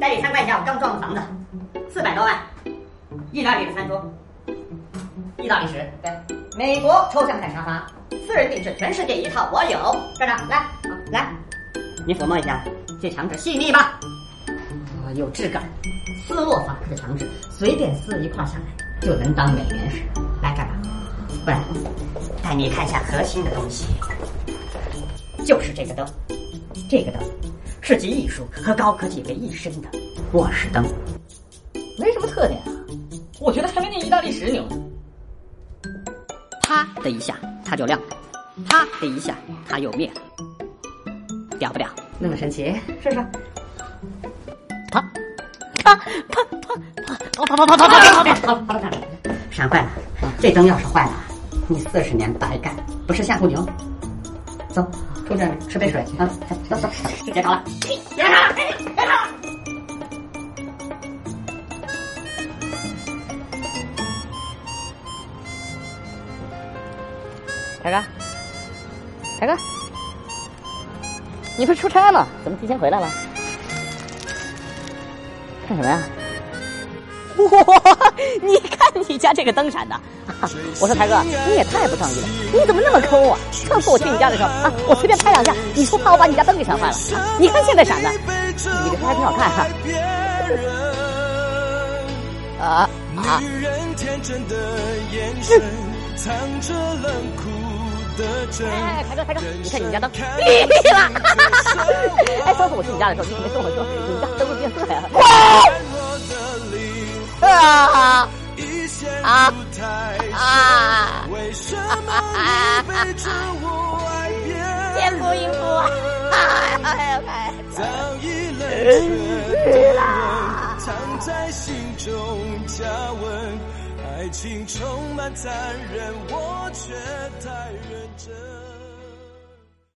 带你参观一下我刚装的房子，四百多万，意大利的餐桌，意大利式，对，美国抽象派沙发，私人定制，全世界一套我有。站长，来，好来，你抚摸一下，这墙纸细腻吧？啊，有质感，斯洛伐克的墙纸，随便撕一块下来就能当美元使。来，站长？不然，带你看一下核心的东西，就是这个灯，这个灯是集艺术和高科技为一身的卧室灯，没什么特点啊，我觉得还没那意大利石牛。啪的一下它就亮了，啪的一下它又灭了，屌不屌？那么神奇，试试。啪啪啪啪啪啪啪啪啪啪啪啪啪！闪坏了，这灯要是坏了，你四十年白干，不是吓唬你哦。走，出去吃杯水。啊！走走，别吵了，别吵了，别吵了。凯哥，凯哥，你不是出差吗？怎么提前回来了？看什么呀？哇！你你家这个灯闪的，我说台哥，你也太不仗义了，你怎么那么抠啊？上次我去你家的时候啊，我随便拍两下，你说怕我把你家灯给闪坏了，你看现在闪的，你这还挺好看哈。啊啊！哎，台哥，台哥，你看你们家灯绿了！哎，上次我去你家的时候，你没跟我说你家灯会变色呀？啊啊！天不应付啊！哎呀，绿了！藏在心中加温，爱情充满残忍，我却太认真。